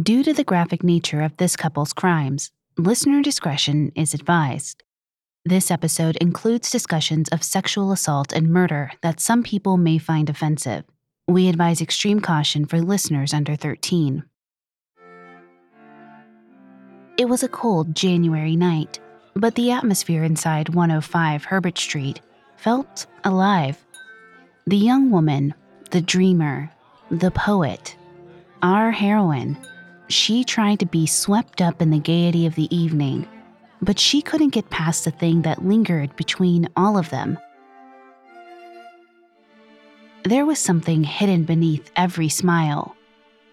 Due to the graphic nature of this couple's crimes, listener discretion is advised. This episode includes discussions of sexual assault and murder that some people may find offensive. We advise extreme caution for listeners under 13. It was a cold January night, but the atmosphere inside 105 Herbert Street felt alive. The young woman, the dreamer, the poet, our heroine, she tried to be swept up in the gaiety of the evening, but she couldn't get past the thing that lingered between all of them. There was something hidden beneath every smile,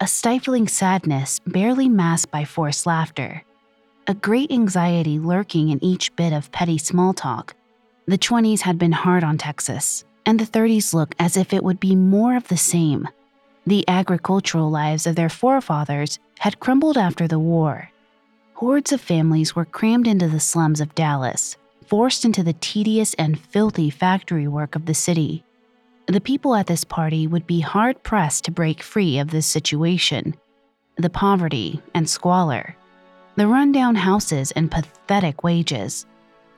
a stifling sadness barely masked by forced laughter, a great anxiety lurking in each bit of petty small talk. The 20s had been hard on Texas, and the 30s looked as if it would be more of the same. The agricultural lives of their forefathers had crumbled after the war. Hordes of families were crammed into the slums of Dallas, forced into the tedious and filthy factory work of the city. The people at this party would be hard pressed to break free of this situation. The poverty and squalor, the rundown houses and pathetic wages,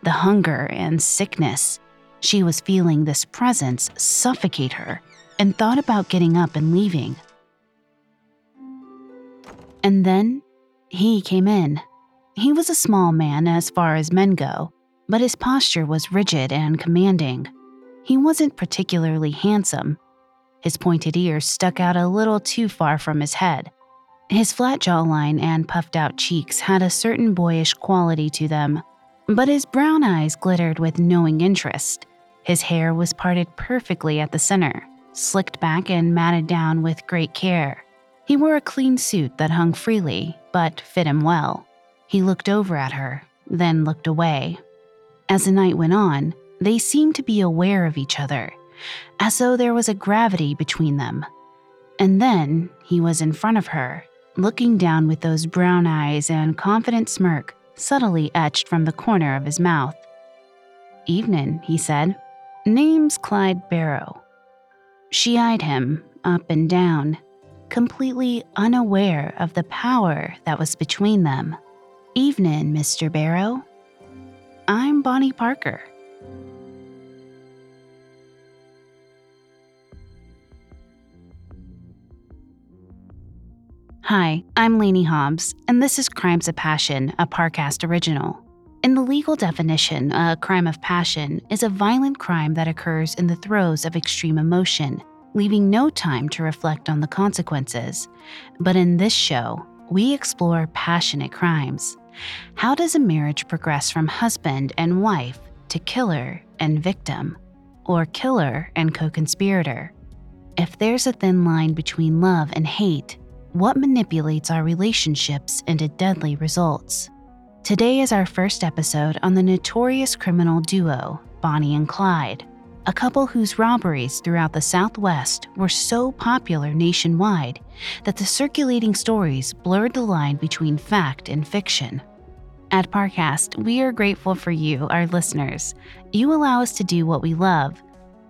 the hunger and sickness. She was feeling this presence suffocate her and thought about getting up and leaving. And then he came in. He was a small man as far as men go, but his posture was rigid and commanding. He wasn't particularly handsome. His pointed ears stuck out a little too far from his head. His flat jawline and puffed out cheeks had a certain boyish quality to them, but his brown eyes glittered with knowing interest. His hair was parted perfectly at the center, slicked back and matted down with great care. He wore a clean suit that hung freely, but fit him well. He looked over at her, then looked away. As the night went on, they seemed to be aware of each other, as though there was a gravity between them. And then he was in front of her, looking down with those brown eyes and confident smirk subtly etched from the corner of his mouth. Evenin', he said. Name's Clyde Barrow. She eyed him up and down, completely unaware of the power that was between them. Evenin', Mr. Barrow. I'm Bonnie Parker. Hi, I'm Lainey Hobbs, and this is Crimes of Passion, a Parcast original. In the legal definition, a crime of passion is a violent crime that occurs in the throes of extreme emotion, leaving no time to reflect on the consequences. But in this show, we explore passionate crimes. How does a marriage progress from husband and wife to killer and victim, or killer and co conspirator? If there's a thin line between love and hate, what manipulates our relationships into deadly results? Today is our first episode on the notorious criminal duo, Bonnie and Clyde, a couple whose robberies throughout the Southwest were so popular nationwide that the circulating stories blurred the line between fact and fiction. At Parcast, we are grateful for you, our listeners. You allow us to do what we love.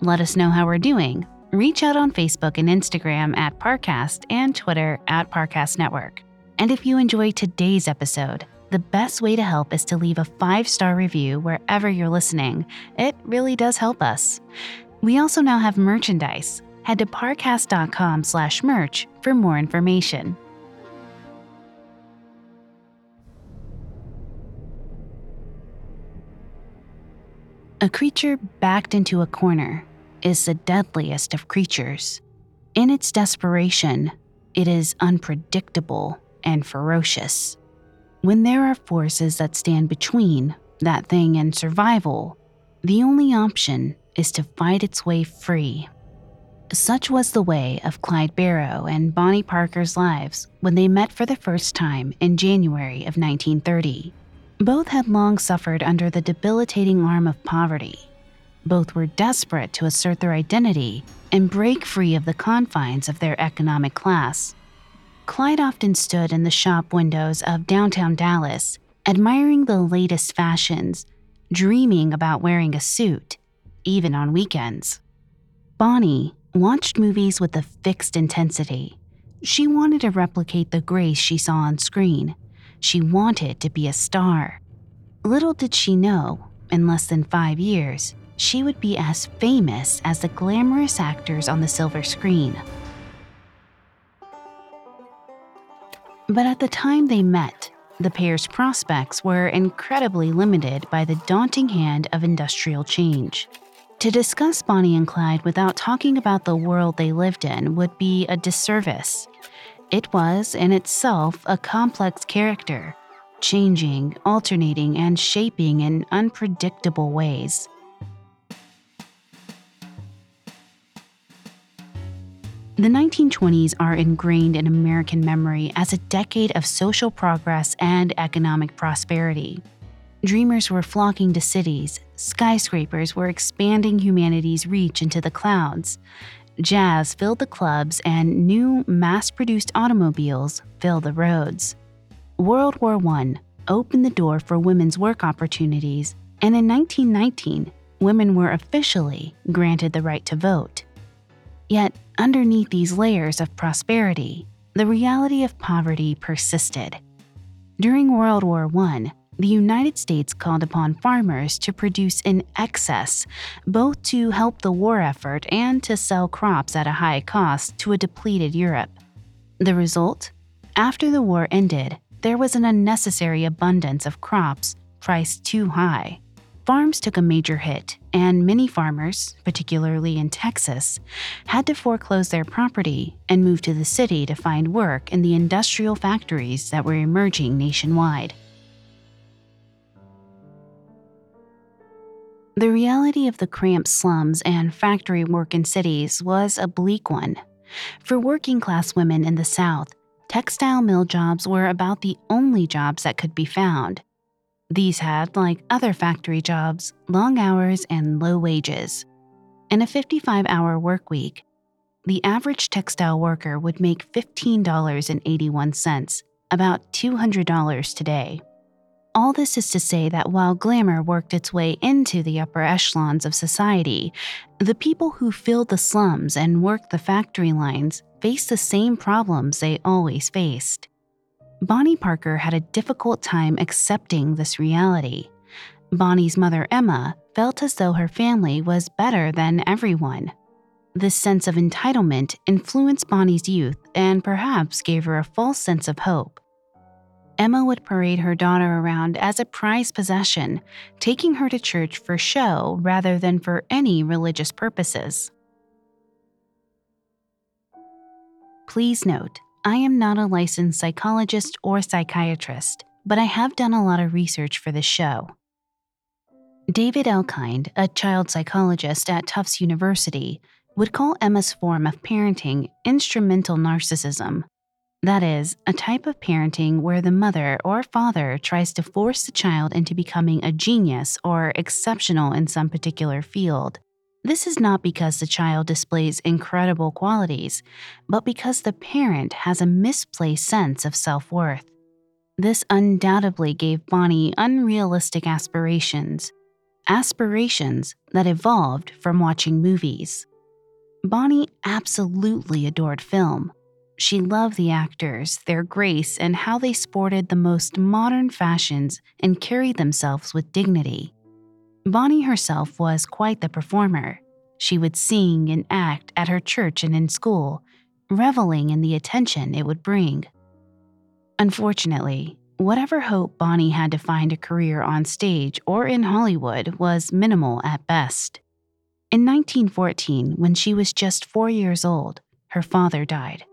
Let us know how we're doing. Reach out on Facebook and Instagram at Parcast and Twitter at Parcast Network. And if you enjoy today's episode, the best way to help is to leave a five star review wherever you're listening. It really does help us. We also now have merchandise. Head to parcast.com slash merch for more information. A creature backed into a corner is the deadliest of creatures. In its desperation, it is unpredictable and ferocious. When there are forces that stand between that thing and survival, the only option is to fight its way free. Such was the way of Clyde Barrow and Bonnie Parker's lives when they met for the first time in January of 1930. Both had long suffered under the debilitating arm of poverty. Both were desperate to assert their identity and break free of the confines of their economic class. Clyde often stood in the shop windows of downtown Dallas, admiring the latest fashions, dreaming about wearing a suit, even on weekends. Bonnie watched movies with a fixed intensity, She wanted to replicate the grace she saw on screen. She wanted to be a star. Little did she know, in less than five years, she would be as famous as the glamorous actors on the silver screen. But at the time they met, the pair's prospects were incredibly limited by the daunting hand of industrial change. To discuss Bonnie and Clyde without talking about the world they lived in would be a disservice. It was, in itself, a complex character, changing, alternating, and shaping in unpredictable ways. The 1920s are ingrained in American memory as a decade of social progress and economic prosperity. Dreamers were flocking to cities, skyscrapers were expanding humanity's reach into the clouds, jazz filled the clubs, and new mass produced automobiles filled the roads. World War I opened the door for women's work opportunities, and in 1919, women were officially granted the right to vote. Yet, underneath these layers of prosperity, the reality of poverty persisted. During World War I, the United States called upon farmers to produce in excess, both to help the war effort and to sell crops at a high cost to a depleted Europe. The result? After the war ended, there was an unnecessary abundance of crops priced too high. Farms took a major hit, and many farmers, particularly in Texas, had to foreclose their property and move to the city to find work in the industrial factories that were emerging nationwide. The reality of the cramped slums and factory work in cities was a bleak one. For working class women in the South, textile mill jobs were about the only jobs that could be found. These had, like other factory jobs, long hours and low wages. In a 55 hour work week, the average textile worker would make $15.81, about $200 today. All this is to say that while glamour worked its way into the upper echelons of society, the people who filled the slums and worked the factory lines faced the same problems they always faced. Bonnie Parker had a difficult time accepting this reality. Bonnie's mother, Emma, felt as though her family was better than everyone. This sense of entitlement influenced Bonnie's youth and perhaps gave her a false sense of hope. Emma would parade her daughter around as a prized possession, taking her to church for show rather than for any religious purposes. Please note, I am not a licensed psychologist or psychiatrist, but I have done a lot of research for this show. David Elkind, a child psychologist at Tufts University, would call Emma's form of parenting instrumental narcissism. That is, a type of parenting where the mother or father tries to force the child into becoming a genius or exceptional in some particular field. This is not because the child displays incredible qualities, but because the parent has a misplaced sense of self worth. This undoubtedly gave Bonnie unrealistic aspirations, aspirations that evolved from watching movies. Bonnie absolutely adored film. She loved the actors, their grace, and how they sported the most modern fashions and carried themselves with dignity. Bonnie herself was quite the performer. She would sing and act at her church and in school, reveling in the attention it would bring. Unfortunately, whatever hope Bonnie had to find a career on stage or in Hollywood was minimal at best. In 1914, when she was just four years old, her father died.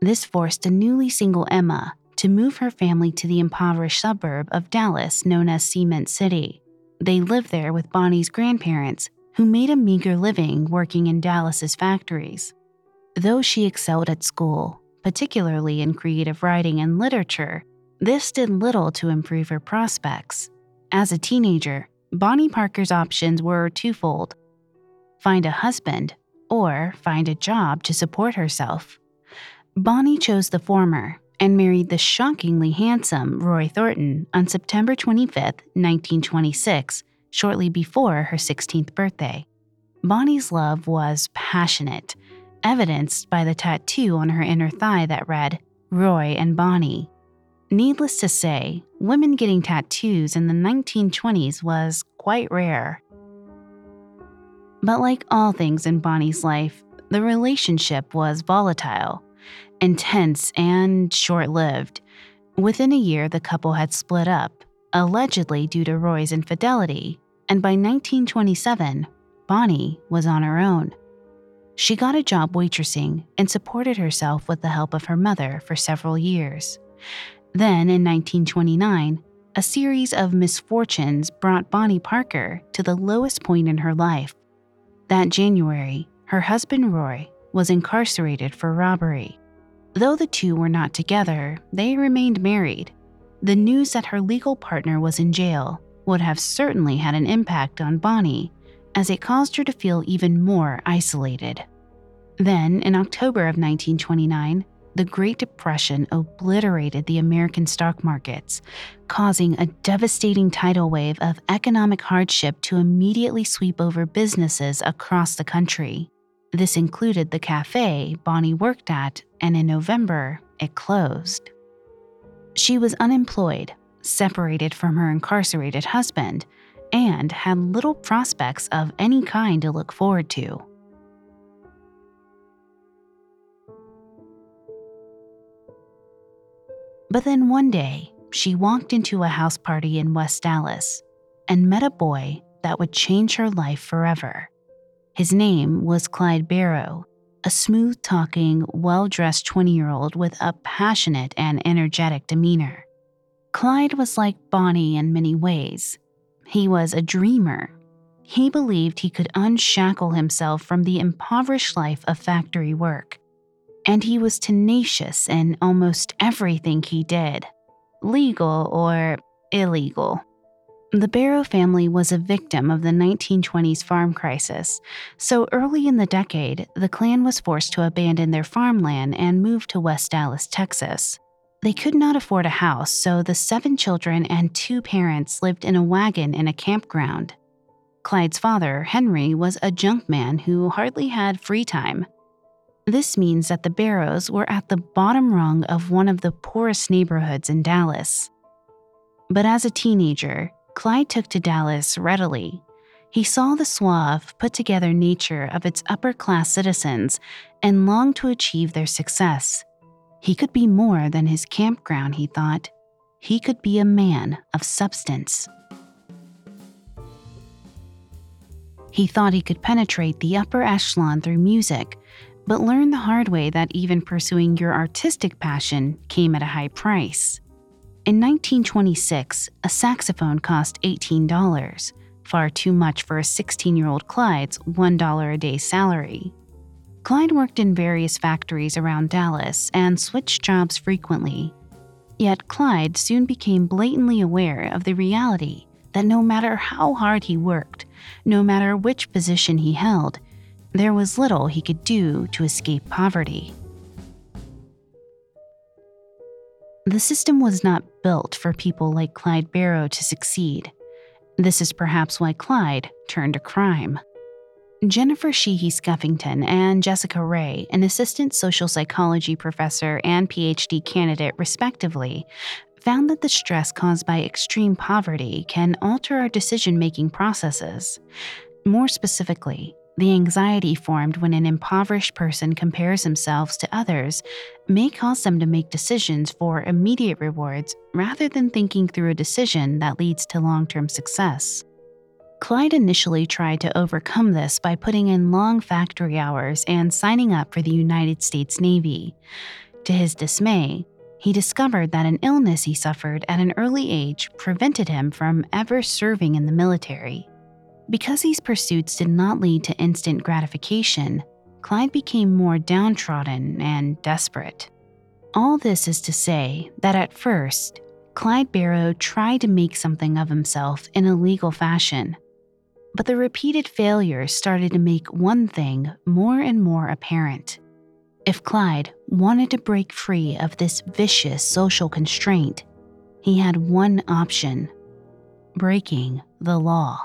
This forced a newly single Emma to move her family to the impoverished suburb of Dallas known as Cement City. They lived there with Bonnie's grandparents, who made a meager living working in Dallas's factories. Though she excelled at school, particularly in creative writing and literature, this did little to improve her prospects. As a teenager, Bonnie Parker's options were twofold find a husband or find a job to support herself. Bonnie chose the former and married the shockingly handsome Roy Thornton on September 25, 1926, shortly before her 16th birthday. Bonnie's love was passionate. evidenced by the tattoo on her inner thigh that read, Roy and Bonnie. Needless to say, women getting tattoos in the 1920s was quite rare. But like all things in Bonnie's life, the relationship was volatile, intense, and short lived. Within a year, the couple had split up, allegedly due to Roy's infidelity, and by 1927, Bonnie was on her own. She got a job waitressing and supported herself with the help of her mother for several years. Then, in 1929, a series of misfortunes brought Bonnie Parker to the lowest point in her life. That January, her husband Roy was incarcerated for robbery. Though the two were not together, they remained married. The news that her legal partner was in jail would have certainly had an impact on Bonnie, as it caused her to feel even more isolated. Then, in October of 1929, the Great Depression obliterated the American stock markets, causing a devastating tidal wave of economic hardship to immediately sweep over businesses across the country. This included the cafe Bonnie worked at, and in November, it closed. She was unemployed, separated from her incarcerated husband, and had little prospects of any kind to look forward to. But then one day, she walked into a house party in West Dallas and met a boy that would change her life forever. His name was Clyde Barrow, a smooth talking, well dressed 20 year old with a passionate and energetic demeanor. Clyde was like Bonnie in many ways. He was a dreamer. He believed he could unshackle himself from the impoverished life of factory work. And he was tenacious in almost everything he did, legal or illegal. The Barrow family was a victim of the 1920s farm crisis, so early in the decade, the clan was forced to abandon their farmland and move to West Dallas, Texas. They could not afford a house, so the seven children and two parents lived in a wagon in a campground. Clyde's father, Henry, was a junk man who hardly had free time. This means that the Barrows were at the bottom rung of one of the poorest neighborhoods in Dallas. But as a teenager, Clyde took to Dallas readily. He saw the suave, put together nature of its upper class citizens and longed to achieve their success. He could be more than his campground, he thought. He could be a man of substance. He thought he could penetrate the upper echelon through music, but learned the hard way that even pursuing your artistic passion came at a high price. In 1926, a saxophone cost $18, far too much for a 16 year old Clyde's $1 a day salary. Clyde worked in various factories around Dallas and switched jobs frequently. Yet Clyde soon became blatantly aware of the reality that no matter how hard he worked, no matter which position he held, there was little he could do to escape poverty. The system was not built for people like Clyde Barrow to succeed. This is perhaps why Clyde turned to crime. Jennifer Sheehy Skeffington and Jessica Rea, an assistant social psychology professor and PhD candidate, respectively, found that the stress caused by extreme poverty can alter our decision making processes. More specifically, the anxiety formed when an impoverished person compares themselves to others may cause them to make decisions for immediate rewards rather than thinking through a decision that leads to long term success. Clyde initially tried to overcome this by putting in long factory hours and signing up for the United States Navy. To his dismay, he discovered that an illness he suffered at an early age prevented him from ever serving in the military. Because these pursuits did not lead to instant gratification, Clyde became more downtrodden and desperate. All this is to say that at first, Clyde Barrow tried to make something of himself in a legal fashion. But the repeated failures started to make one thing more and more apparent. If Clyde wanted to break free of this vicious social constraint, he had one option breaking the law.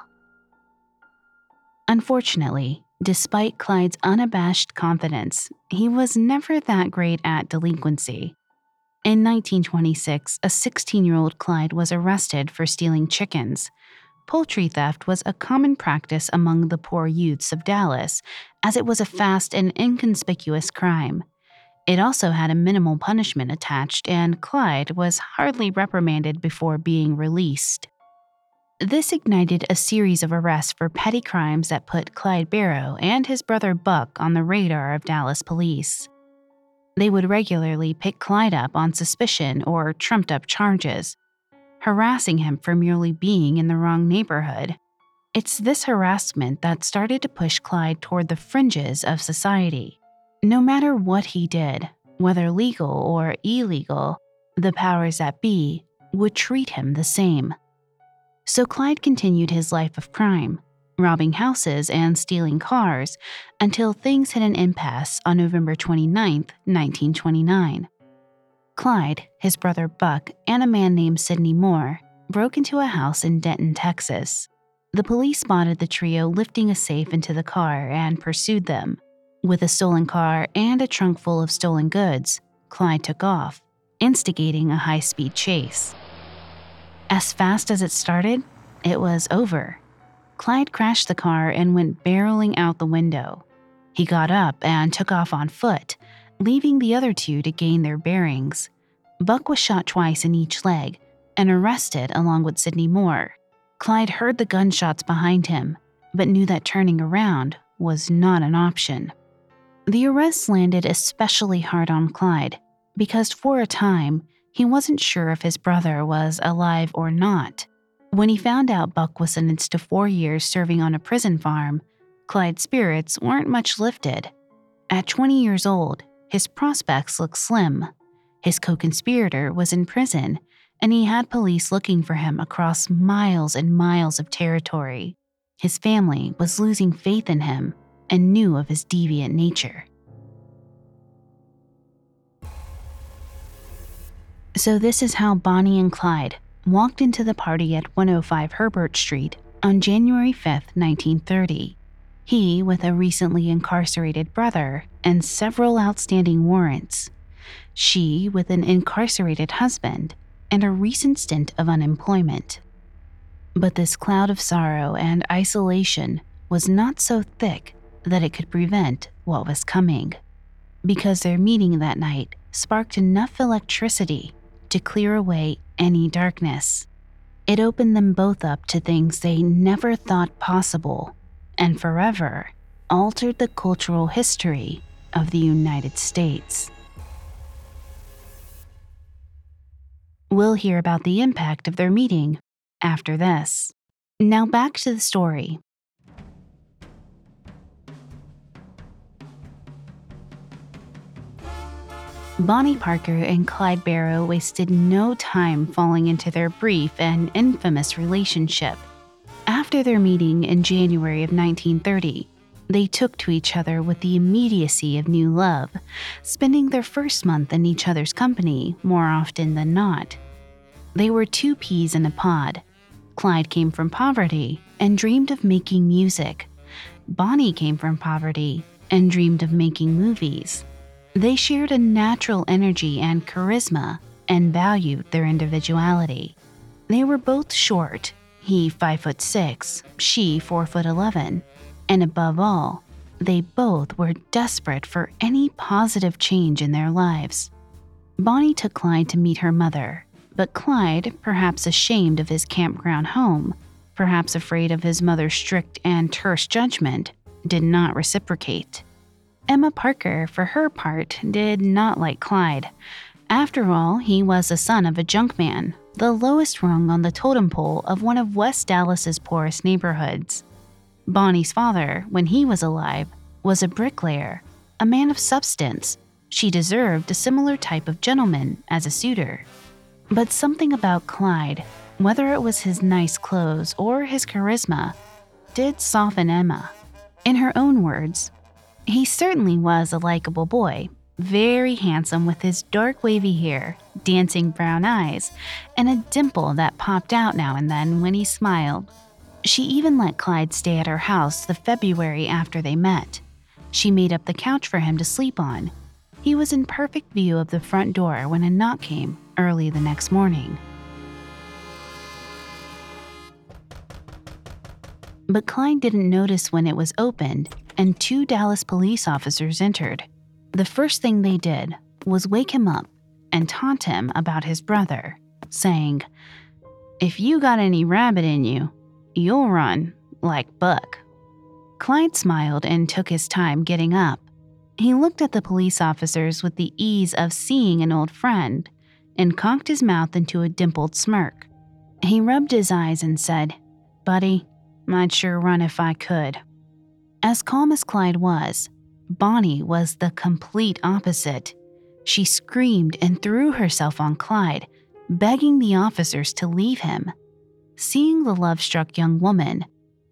Unfortunately, Despite Clyde's unabashed confidence, he was never that great at delinquency. In 1926, a 16 year old Clyde was arrested for stealing chickens. Poultry theft was a common practice among the poor youths of Dallas, as it was a fast and inconspicuous crime. It also had a minimal punishment attached, and Clyde was hardly reprimanded before being released. This ignited a series of arrests for petty crimes that put Clyde Barrow and his brother Buck on the radar of Dallas police. They would regularly pick Clyde up on suspicion or trumped up charges, harassing him for merely being in the wrong neighborhood. It's this harassment that started to push Clyde toward the fringes of society. No matter what he did, whether legal or illegal, the powers that be would treat him the same. So Clyde continued his life of crime, robbing houses and stealing cars until things hit an impasse on November 29, 1929. Clyde, his brother Buck, and a man named Sidney Moore broke into a house in Denton, Texas. The police spotted the trio lifting a safe into the car and pursued them. With a stolen car and a trunk full of stolen goods, Clyde took off, instigating a high speed chase. As fast as it started, it was over. Clyde crashed the car and went barreling out the window. He got up and took off on foot, leaving the other two to gain their bearings. Buck was shot twice in each leg and arrested along with Sidney Moore. Clyde heard the gunshots behind him, but knew that turning around was not an option. The arrests landed especially hard on Clyde because for a time he wasn't sure if his brother was alive or not. When he found out Buck was sentenced to four years serving on a prison farm, Clyde's spirits weren't much lifted. At 20 years old, his prospects looked slim. His co conspirator was in prison, and he had police looking for him across miles and miles of territory. His family was losing faith in him and knew of his deviant nature. So, this is how Bonnie and Clyde walked into the party at 105 Herbert Street on January 5, 1930. He with a recently incarcerated brother and several outstanding warrants. She with an incarcerated husband and a recent stint of unemployment. But this cloud of sorrow and isolation was not so thick that it could prevent what was coming, because their meeting that night sparked enough electricity to clear away any darkness. It opened them both up to things they never thought possible and forever altered the cultural history of the United States. We'll hear about the impact of their meeting after this. Now back to the story. Bonnie Parker and Clyde Barrow wasted no time falling into their brief and infamous relationship. After their meeting in January of 1930, they took to each other with the immediacy of new love, spending their first month in each other's company more often than not. They were two peas in a pod. Clyde came from poverty and dreamed of making music. Bonnie came from poverty and dreamed of making movies. They shared a natural energy and charisma and valued their individuality. They were both short, he 5 foot 6, she 4 foot 11, and above all, they both were desperate for any positive change in their lives. Bonnie took Clyde to meet her mother, but Clyde, perhaps ashamed of his campground home, perhaps afraid of his mother's strict and terse judgment, did not reciprocate. Emma Parker, for her part, did not like Clyde. After all, he was the son of a junkman, the lowest rung on the totem pole of one of West Dallas's poorest neighborhoods. Bonnie's father, when he was alive, was a bricklayer, a man of substance. She deserved a similar type of gentleman as a suitor. But something about Clyde, whether it was his nice clothes or his charisma, did soften Emma. In her own words, he certainly was a likable boy, very handsome with his dark wavy hair, dancing brown eyes, and a dimple that popped out now and then when he smiled. She even let Clyde stay at her house the February after they met. She made up the couch for him to sleep on. He was in perfect view of the front door when a knock came early the next morning. But Clyde didn't notice when it was opened, and two Dallas police officers entered. The first thing they did was wake him up and taunt him about his brother, saying, If you got any rabbit in you, you'll run like Buck. Clyde smiled and took his time getting up. He looked at the police officers with the ease of seeing an old friend and cocked his mouth into a dimpled smirk. He rubbed his eyes and said, Buddy, I'd sure run if I could. As calm as Clyde was, Bonnie was the complete opposite. She screamed and threw herself on Clyde, begging the officers to leave him. Seeing the love struck young woman,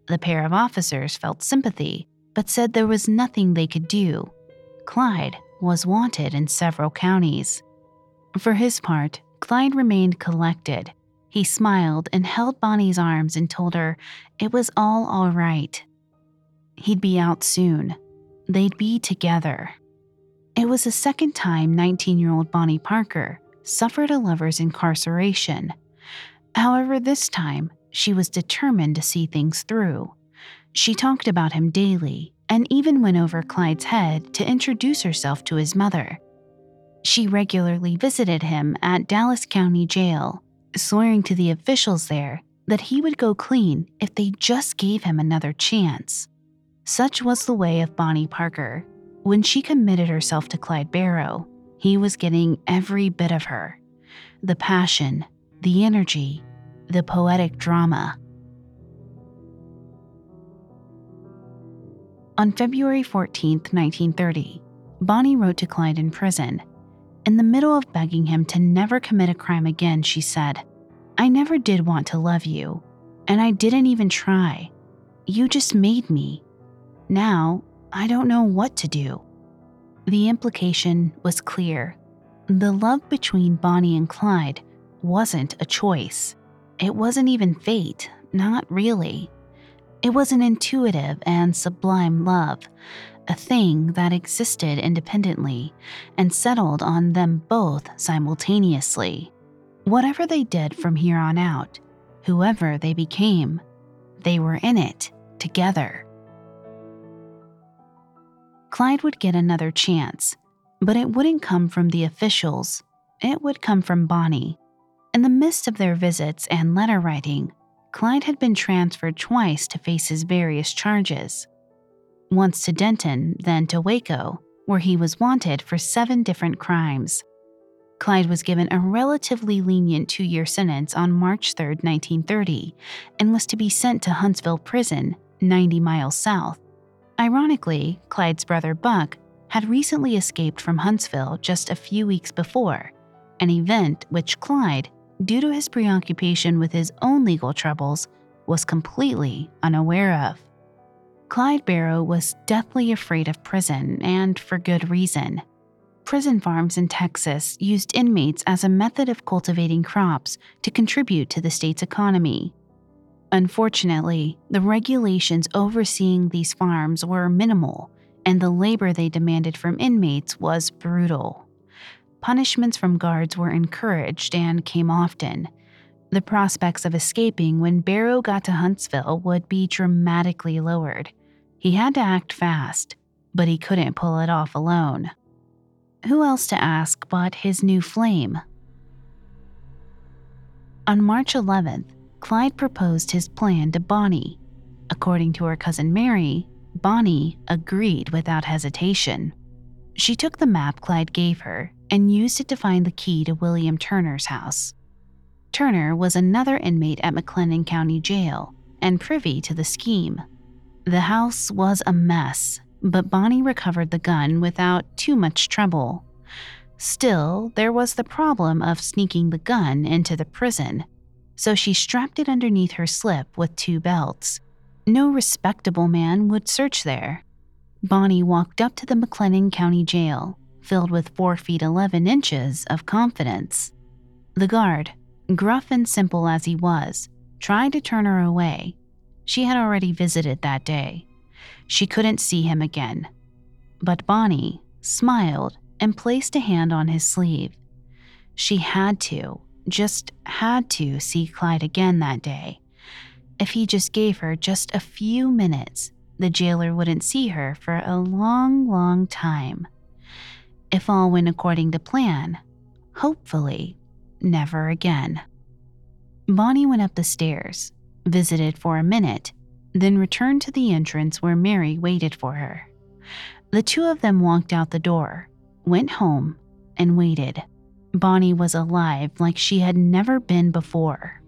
the pair of officers felt sympathy, but said there was nothing they could do. Clyde was wanted in several counties. For his part, Clyde remained collected. He smiled and held Bonnie's arms and told her it was all all right. He'd be out soon. They'd be together. It was the second time 19 year old Bonnie Parker suffered a lover's incarceration. However, this time, she was determined to see things through. She talked about him daily and even went over Clyde's head to introduce herself to his mother. She regularly visited him at Dallas County Jail, swearing to the officials there that he would go clean if they just gave him another chance. Such was the way of Bonnie Parker. When she committed herself to Clyde Barrow, he was getting every bit of her the passion, the energy, the poetic drama. On February 14, 1930, Bonnie wrote to Clyde in prison. In the middle of begging him to never commit a crime again, she said, I never did want to love you, and I didn't even try. You just made me. Now, I don't know what to do. The implication was clear. The love between Bonnie and Clyde wasn't a choice. It wasn't even fate, not really. It was an intuitive and sublime love, a thing that existed independently and settled on them both simultaneously. Whatever they did from here on out, whoever they became, they were in it together. Clyde would get another chance, but it wouldn't come from the officials, it would come from Bonnie. In the midst of their visits and letter writing, Clyde had been transferred twice to face his various charges. Once to Denton, then to Waco, where he was wanted for seven different crimes. Clyde was given a relatively lenient two year sentence on March 3, 1930, and was to be sent to Huntsville Prison, 90 miles south. Ironically, Clyde's brother Buck had recently escaped from Huntsville just a few weeks before, an event which Clyde, due to his preoccupation with his own legal troubles, was completely unaware of. Clyde Barrow was deathly afraid of prison, and for good reason. Prison farms in Texas used inmates as a method of cultivating crops to contribute to the state's economy. Unfortunately, the regulations overseeing these farms were minimal, and the labor they demanded from inmates was brutal. Punishments from guards were encouraged and came often. The prospects of escaping when Barrow got to Huntsville would be dramatically lowered. He had to act fast, but he couldn't pull it off alone. Who else to ask but his new flame? On March 11th, Clyde proposed his plan to Bonnie. According to her cousin Mary, Bonnie agreed without hesitation. She took the map Clyde gave her and used it to find the key to William Turner's house. Turner was another inmate at McLennan County Jail and privy to the scheme. The house was a mess, but Bonnie recovered the gun without too much trouble. Still, there was the problem of sneaking the gun into the prison so she strapped it underneath her slip with two belts. No respectable man would search there. Bonnie walked up to the McLennan County Jail, filled with 4 feet 11 inches of confidence. The guard, gruff and simple as he was, tried to turn her away. she had already visited that day. She couldn't see him again. But Bonnie smiled and placed a hand on his sleeve. She had to, just had to see Clyde again that day. If he just gave her just a few minutes, the jailer wouldn't see her for a long, long time. If all went according to plan, hopefully, never again. Bonnie went up the stairs, visited for a minute, then returned to the entrance where Mary waited for her. The two of them walked out the door, went home, and waited. Bonnie was alive like she had never been before.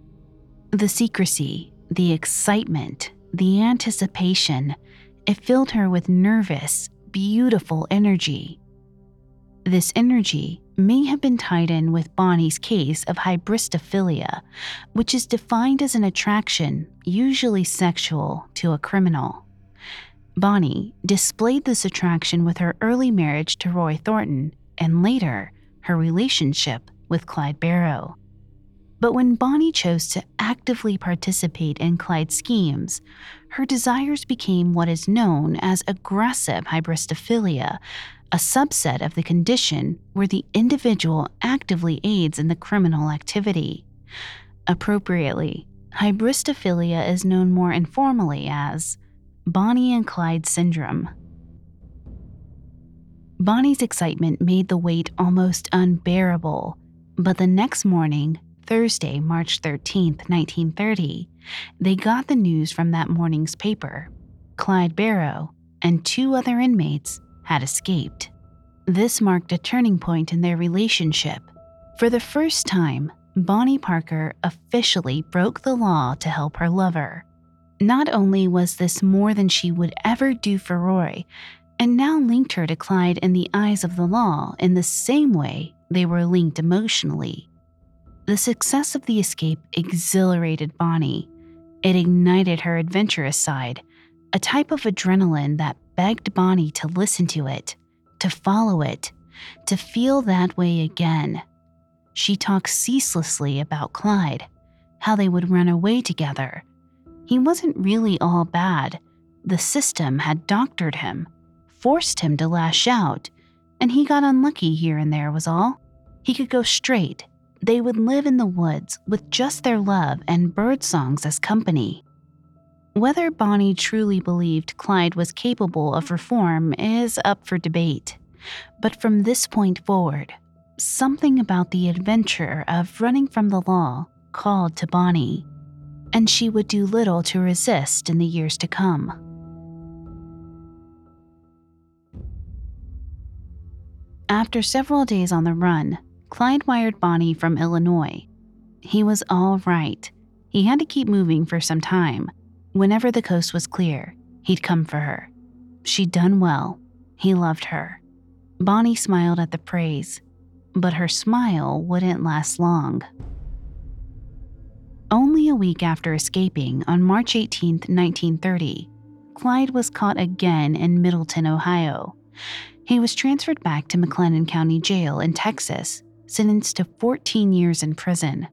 The secrecy, the excitement, the anticipation, it filled her with nervous, beautiful energy. This energy may have been tied in with Bonnie's case of hybristophilia, which is defined as an attraction, usually sexual, to a criminal. Bonnie displayed this attraction with her early marriage to Roy Thornton and later her relationship with Clyde Barrow. But when Bonnie chose to actively participate in Clyde's schemes, her desires became what is known as aggressive hybristophilia, a subset of the condition where the individual actively aids in the criminal activity. Appropriately, hybristophilia is known more informally as Bonnie and Clyde syndrome. Bonnie's excitement made the wait almost unbearable, but the next morning, Thursday, March 13, 1930, they got the news from that morning's paper. Clyde Barrow and two other inmates had escaped. This marked a turning point in their relationship. For the first time, Bonnie Parker officially broke the law to help her lover. Not only was this more than she would ever do for Roy, and now linked her to Clyde in the eyes of the law in the same way they were linked emotionally. The success of the escape exhilarated Bonnie. It ignited her adventurous side, a type of adrenaline that begged Bonnie to listen to it, to follow it, to feel that way again. She talked ceaselessly about Clyde, how they would run away together. He wasn't really all bad. The system had doctored him, forced him to lash out, and he got unlucky here and there, was all. He could go straight, they would live in the woods with just their love and bird songs as company. Whether Bonnie truly believed Clyde was capable of reform is up for debate. But from this point forward, something about the adventure of running from the law called to Bonnie, and she would do little to resist in the years to come. After several days on the run, Clyde wired Bonnie from Illinois. He was all right. He had to keep moving for some time. Whenever the coast was clear, he'd come for her. She'd done well. He loved her. Bonnie smiled at the praise, but her smile wouldn't last long. Only a week after escaping on March 18, 1930, Clyde was caught again in Middletown, Ohio. He was transferred back to McLennan County Jail in Texas sentenced to 14 years in prison.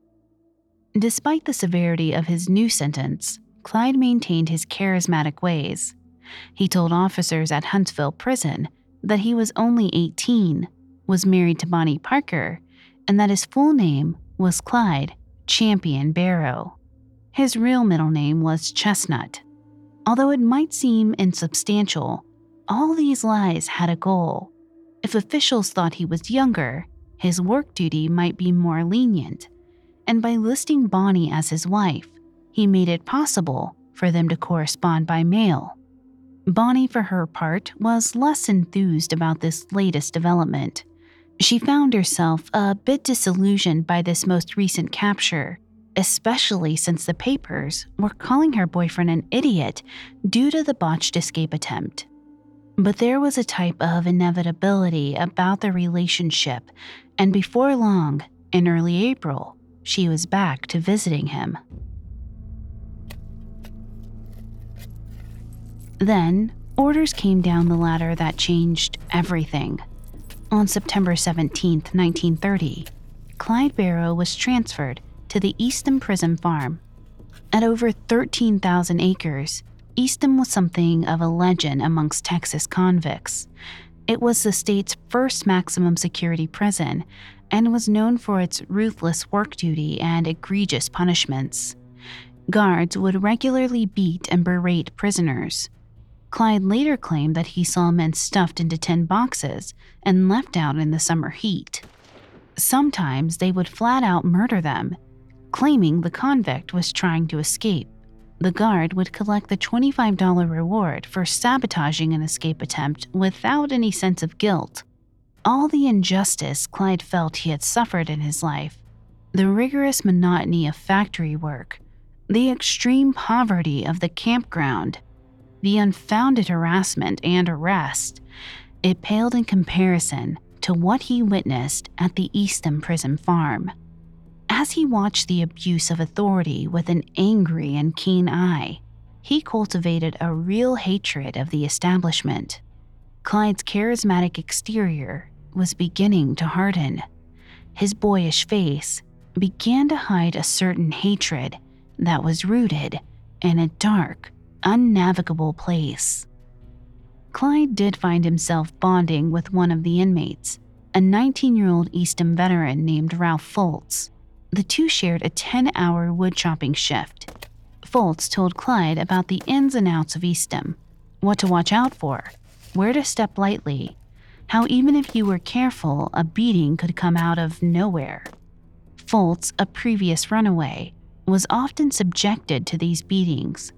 Despite the severity of his new sentence, Clyde maintained his charismatic ways. He told officers at Huntsville Prison that he was only 18, was married to Bonnie Parker, and that his full name was Clyde Champion Barrow. His real middle name was Chestnut. Although it might seem insubstantial, all these lies had a goal. If officials thought he was younger, his work duty might be more lenient, and by listing Bonnie as his wife, he made it possible for them to correspond by mail. Bonnie, for her part, was less enthused about this latest development. She found herself a bit disillusioned by this most recent capture, especially since the papers were calling her boyfriend an idiot due to the botched escape attempt. But there was a type of inevitability about the relationship, and before long, in early April, she was back to visiting him. Then, orders came down the ladder that changed everything. On September 17, 1930, Clyde Barrow was transferred to the Eastham Prison Farm. At over 13,000 acres, Eastham was something of a legend amongst Texas convicts. It was the state's first maximum security prison and was known for its ruthless work duty and egregious punishments. Guards would regularly beat and berate prisoners. Clyde later claimed that he saw men stuffed into tin boxes and left out in the summer heat. Sometimes they would flat out murder them, claiming the convict was trying to escape. The guard would collect the $25 reward for sabotaging an escape attempt without any sense of guilt. All the injustice Clyde felt he had suffered in his life, the rigorous monotony of factory work, the extreme poverty of the campground, the unfounded harassment and arrest, it paled in comparison to what he witnessed at the Eastham prison farm. As he watched the abuse of authority with an angry and keen eye, he cultivated a real hatred of the establishment. Clyde's charismatic exterior was beginning to harden. His boyish face began to hide a certain hatred that was rooted in a dark, unnavigable place. Clyde did find himself bonding with one of the inmates, a 19 year old Eastham veteran named Ralph Fults. The two shared a 10 hour wood chopping shift. Fults told Clyde about the ins and outs of Eastham, what to watch out for, where to step lightly, how even if you were careful, a beating could come out of nowhere. Fults, a previous runaway, was often subjected to these beatings,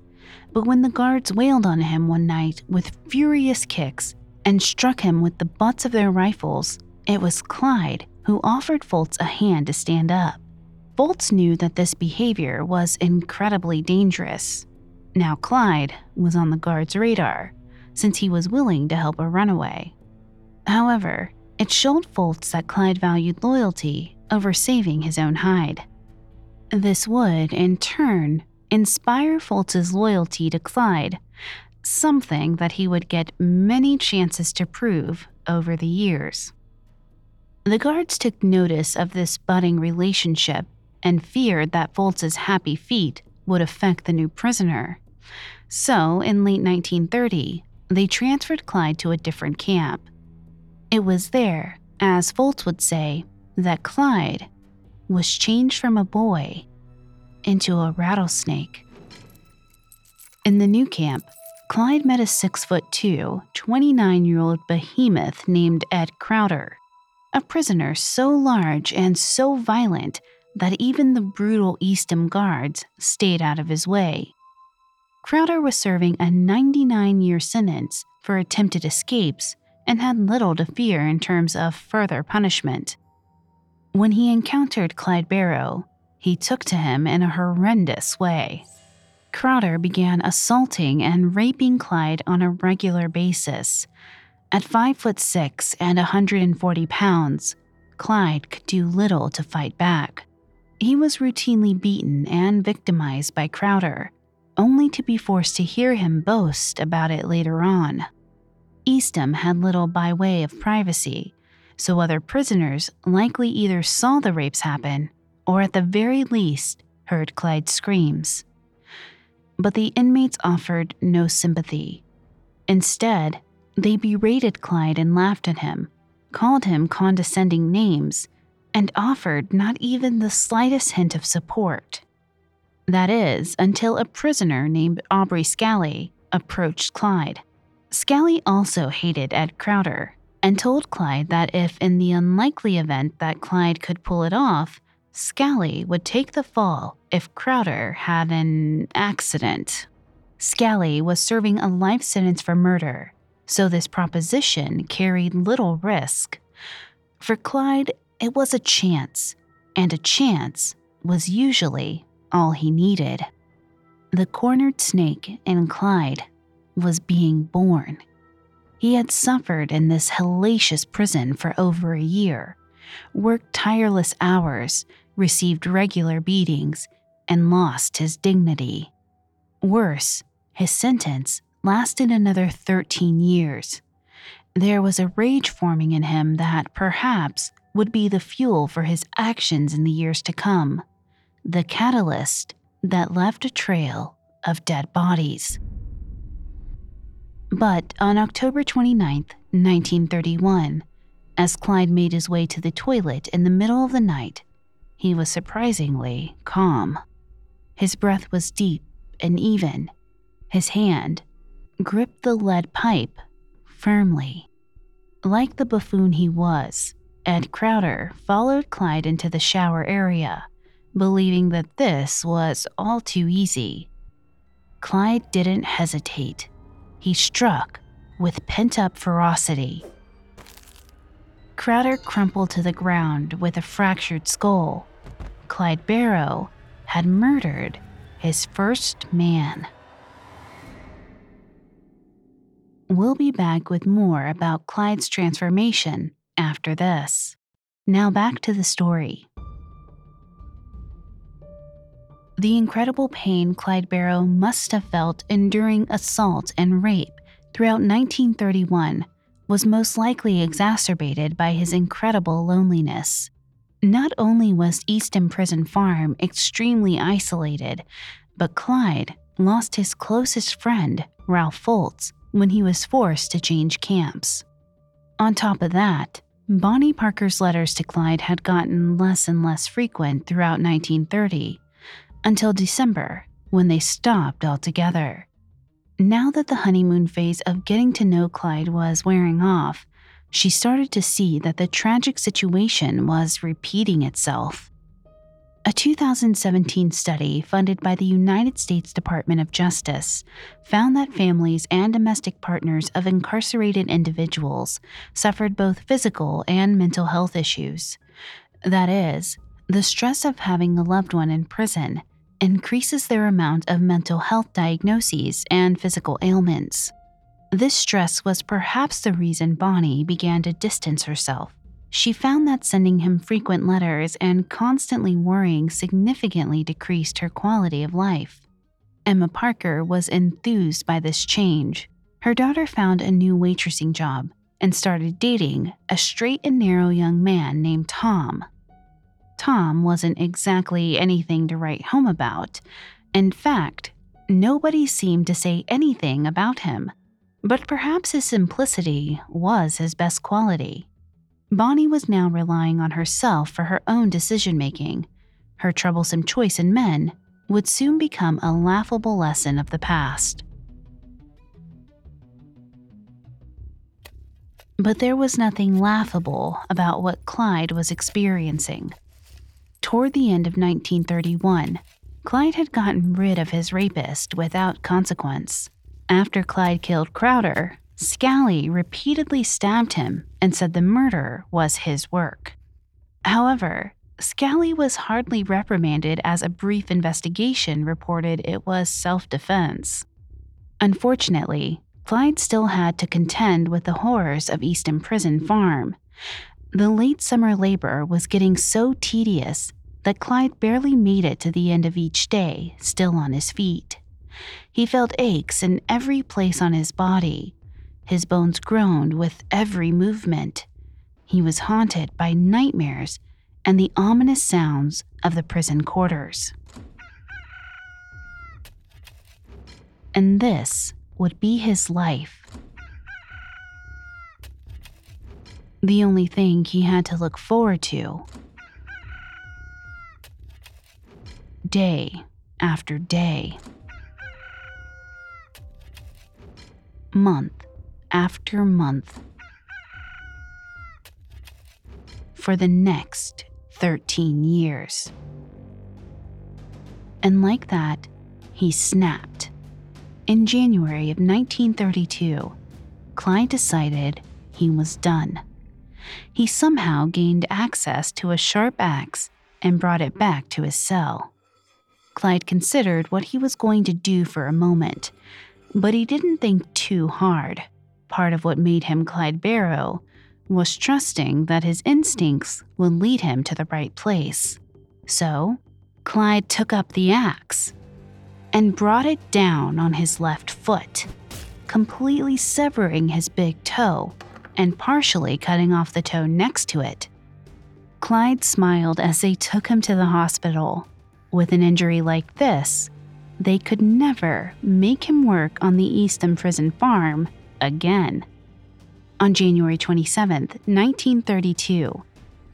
but when the guards wailed on him one night with furious kicks and struck him with the butts of their rifles, it was Clyde who offered Fults a hand to stand up. Fults knew that this behavior was incredibly dangerous. Now, Clyde was on the guard's radar, since he was willing to help a runaway. However, it showed Fults that Clyde valued loyalty over saving his own hide. This would, in turn, inspire Fults's loyalty to Clyde, something that he would get many chances to prove over the years. The guards took notice of this budding relationship and feared that Fults's happy feet would affect the new prisoner. So, in late 1930, they transferred Clyde to a different camp. It was there, as Fults would say, that Clyde was changed from a boy into a rattlesnake. In the new camp, Clyde met a 6 foot 2, 29 year old behemoth named Ed Crowder, a prisoner so large and so violent that even the brutal Eastham guards stayed out of his way. Crowder was serving a 99 year sentence for attempted escapes and had little to fear in terms of further punishment. When he encountered Clyde Barrow, he took to him in a horrendous way. Crowder began assaulting and raping Clyde on a regular basis. At 5 foot 6 and 140 pounds, Clyde could do little to fight back. He was routinely beaten and victimized by Crowder, only to be forced to hear him boast about it later on. Eastham had little by way of privacy, so other prisoners likely either saw the rapes happen or at the very least heard Clyde's screams. But the inmates offered no sympathy. Instead, they berated Clyde and laughed at him, called him condescending names, and offered not even the slightest hint of support. That is, until a prisoner named Aubrey Scally approached Clyde. Scally also hated Ed Crowder and told Clyde that if, in the unlikely event that Clyde could pull it off, Scally would take the fall if Crowder had an accident. Scally was serving a life sentence for murder, so this proposition carried little risk. For Clyde, it was a chance, and a chance was usually all he needed. The cornered snake in Clyde was being born. He had suffered in this hellacious prison for over a year, worked tireless hours, received regular beatings, and lost his dignity. Worse, his sentence lasted another 13 years. There was a rage forming in him that, perhaps, would be the fuel for his actions in the years to come. The catalyst that left a trail of dead bodies. But on October 29, 1931, as Clyde made his way to the toilet in the middle of the night, he was surprisingly calm. His breath was deep and even. His hand gripped the lead pipe firmly. Like the buffoon he was, Ed Crowder followed Clyde into the shower area, believing that this was all too easy. Clyde didn't hesitate. He struck with pent up ferocity. Crowder crumpled to the ground with a fractured skull. Clyde Barrow had murdered his first man. We'll be back with more about Clyde's transformation after this. Now back to the story. The incredible pain Clyde Barrow must have felt enduring assault and rape throughout 1931 was most likely exacerbated by his incredible loneliness. Not only was Eastham Prison Farm extremely isolated, but Clyde lost his closest friend, Ralph Fults, when he was forced to change camps. On top of that, Bonnie Parker's letters to Clyde had gotten less and less frequent throughout 1930, until December, when they stopped altogether. Now that the honeymoon phase of getting to know Clyde was wearing off, she started to see that the tragic situation was repeating itself. A 2017 study funded by the United States Department of Justice found that families and domestic partners of incarcerated individuals suffered both physical and mental health issues. That is, the stress of having a loved one in prison increases their amount of mental health diagnoses and physical ailments. This stress was perhaps the reason Bonnie began to distance herself she found that sending him frequent letters and constantly worrying significantly decreased her quality of life. Emma Parker was enthused by this change. Her daughter found a new waitressing job and started dating a straight and narrow young man named Tom. Tom wasn't exactly anything to write home about. In fact, nobody seemed to say anything about him. But perhaps his simplicity was his best quality. Bonnie was now relying on herself for her own decision making. Her troublesome choice in men would soon become a laughable lesson of the past. But there was nothing laughable about what Clyde was experiencing. Toward the end of 1931, Clyde had gotten rid of his rapist without consequence. After Clyde killed Crowder, Scally repeatedly stabbed him and said the murder was his work. However, Scally was hardly reprimanded as a brief investigation reported it was self defense. Unfortunately, Clyde still had to contend with the horrors of Eastham Prison Farm. The late summer labor was getting so tedious that Clyde barely made it to the end of each day, still on his feet. He felt aches in every place on his body, his bones groaned with every movement. He was haunted by nightmares and the ominous sounds of the prison quarters. And this would be his life. The only thing he had to look forward to. Day after day. Month after month for the next 13 years. And like that, he snapped. In January of 1932, Clyde decided he was done. He somehow gained access to a sharp axe and brought it back to his cell. Clyde considered what he was going to do for a moment, but he didn't think too hard. Part of what made him Clyde Barrow was trusting that his instincts would lead him to the right place. So, Clyde took up the axe and brought it down on his left foot, completely severing his big toe and partially cutting off the toe next to it. Clyde smiled as they took him to the hospital. With an injury like this, they could never make him work on the Eastham prison farm again. On January 27, 1932,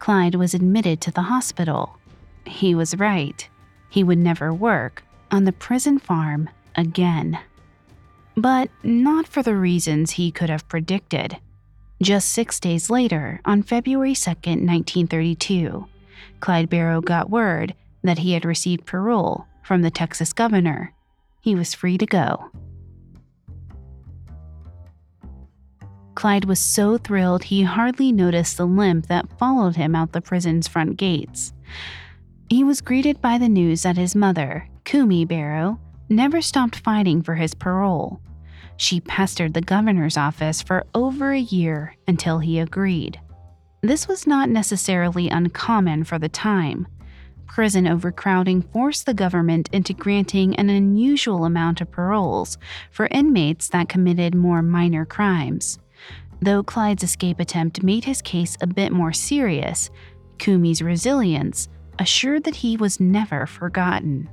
Clyde was admitted to the hospital. He was right. He would never work on the prison farm again. But not for the reasons he could have predicted. Just six days later, on February 2, 1932, Clyde Barrow got word that he had received parole from the Texas governor. He was free to go. Clyde was so thrilled he hardly noticed the limp that followed him out the prison's front gates. He was greeted by the news that his mother, Cumie Barrow, never stopped fighting for his parole. She pestered the governor's office for over a year until he agreed. This was not necessarily uncommon for the time. Prison overcrowding forced the government into granting an unusual amount of paroles for inmates that committed more minor crimes. Though Clyde's escape attempt made his case a bit more serious, Cumie's resilience assured that he was never forgotten.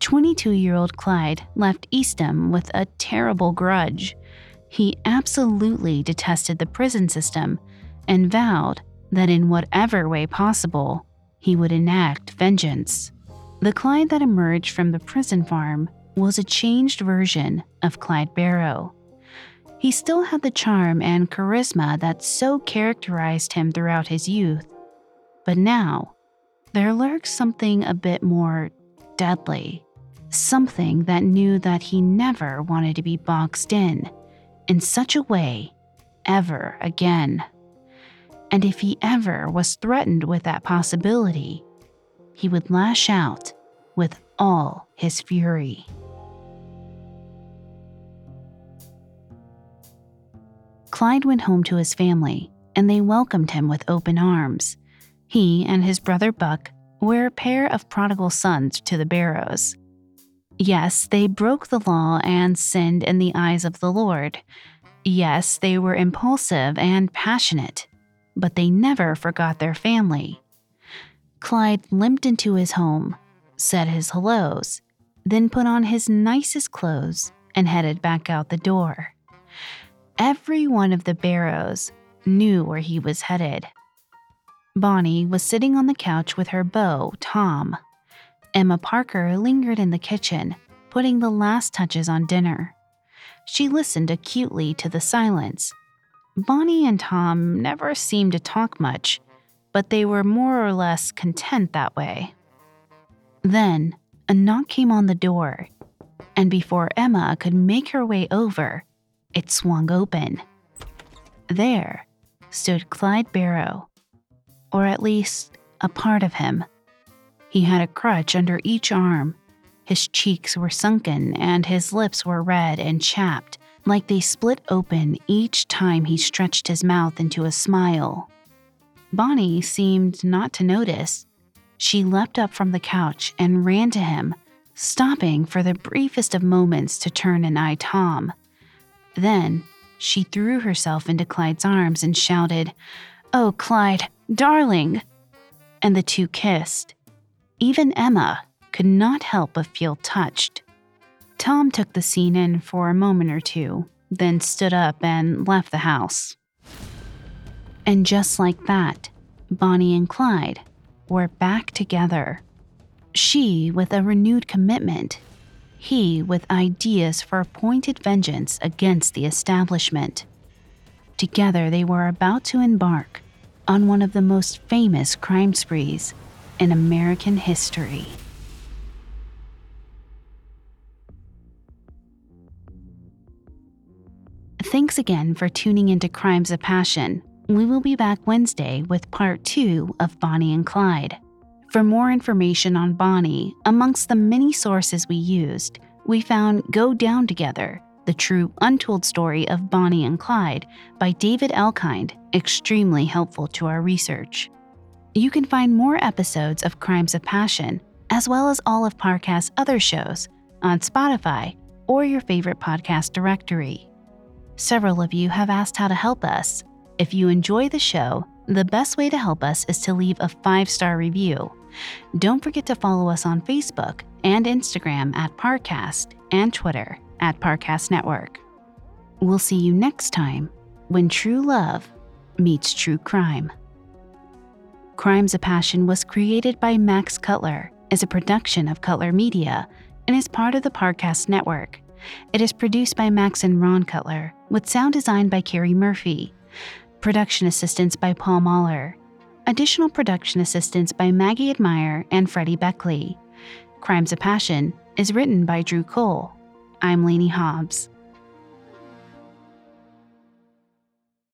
22 year old Clyde left Eastham with a terrible grudge. He absolutely detested the prison system and vowed that in whatever way possible, he would enact vengeance. The Clyde that emerged from the prison farm was a changed version of Clyde Barrow. He still had the charm and charisma that so characterized him throughout his youth. But now, there lurked something a bit more deadly. Something that knew that he never wanted to be boxed in, in such a way, ever again. And if he ever was threatened with that possibility, he would lash out with all his fury. Clyde went home to his family, and they welcomed him with open arms. He and his brother Buck were a pair of prodigal sons to the Barrows. Yes, they broke the law and sinned in the eyes of the Lord. Yes, they were impulsive and passionate, but they never forgot their family. Clyde limped into his home, said his hellos, then put on his nicest clothes and headed back out the door. Every one of the Barrows knew where he was headed. Bonnie was sitting on the couch with her beau, Tom. Emma Parker lingered in the kitchen, putting the last touches on dinner. She listened acutely to the silence. Bonnie and Tom never seemed to talk much, but they were more or less content that way. Then, a knock came on the door, and before Emma could make her way over, it swung open. There stood Clyde Barrow, or at least a part of him. He had a crutch under each arm. His cheeks were sunken and his lips were red and chapped, like they split open each time he stretched his mouth into a smile. Bonnie seemed not to notice. She leapt up from the couch and ran to him, stopping for the briefest of moments to turn and eye Tom. Then she threw herself into Clyde's arms and shouted, Oh, Clyde, darling! And the two kissed. Even Emma could not help but feel touched. Tom took the scene in for a moment or two, then stood up and left the house. And just like that, Bonnie and Clyde were back together. She with a renewed commitment he with ideas for a pointed vengeance against the establishment. Together, they were about to embark on one of the most famous crime sprees in American history. Thanks again for tuning into Crimes of Passion. We will be back Wednesday with part two of Bonnie and Clyde. For more information on Bonnie, amongst the many sources we used, we found Go Down Together, the true untold story of Bonnie and Clyde by David Elkind, extremely helpful to our research. You can find more episodes of Crimes of Passion, as well as all of Parcast's other shows, on Spotify or your favorite podcast directory. Several of you have asked how to help us. If you enjoy the show, the best way to help us is to leave a five star review Don't forget to follow us on Facebook and Instagram at Parcast and Twitter at Parcast Network. We'll see you next time when true love meets true crime. Crimes of Passion was created by Max Cutler as a production of Cutler Media and is part of the Parcast Network. It is produced by Max and Ron Cutler, with sound design by Carrie Murphy, production assistance by Paul Mahler, additional production assistance by Maggie Admire and Freddie Beckley. Crimes of Passion is written by Drew Cole. I'm Lainey Hobbs.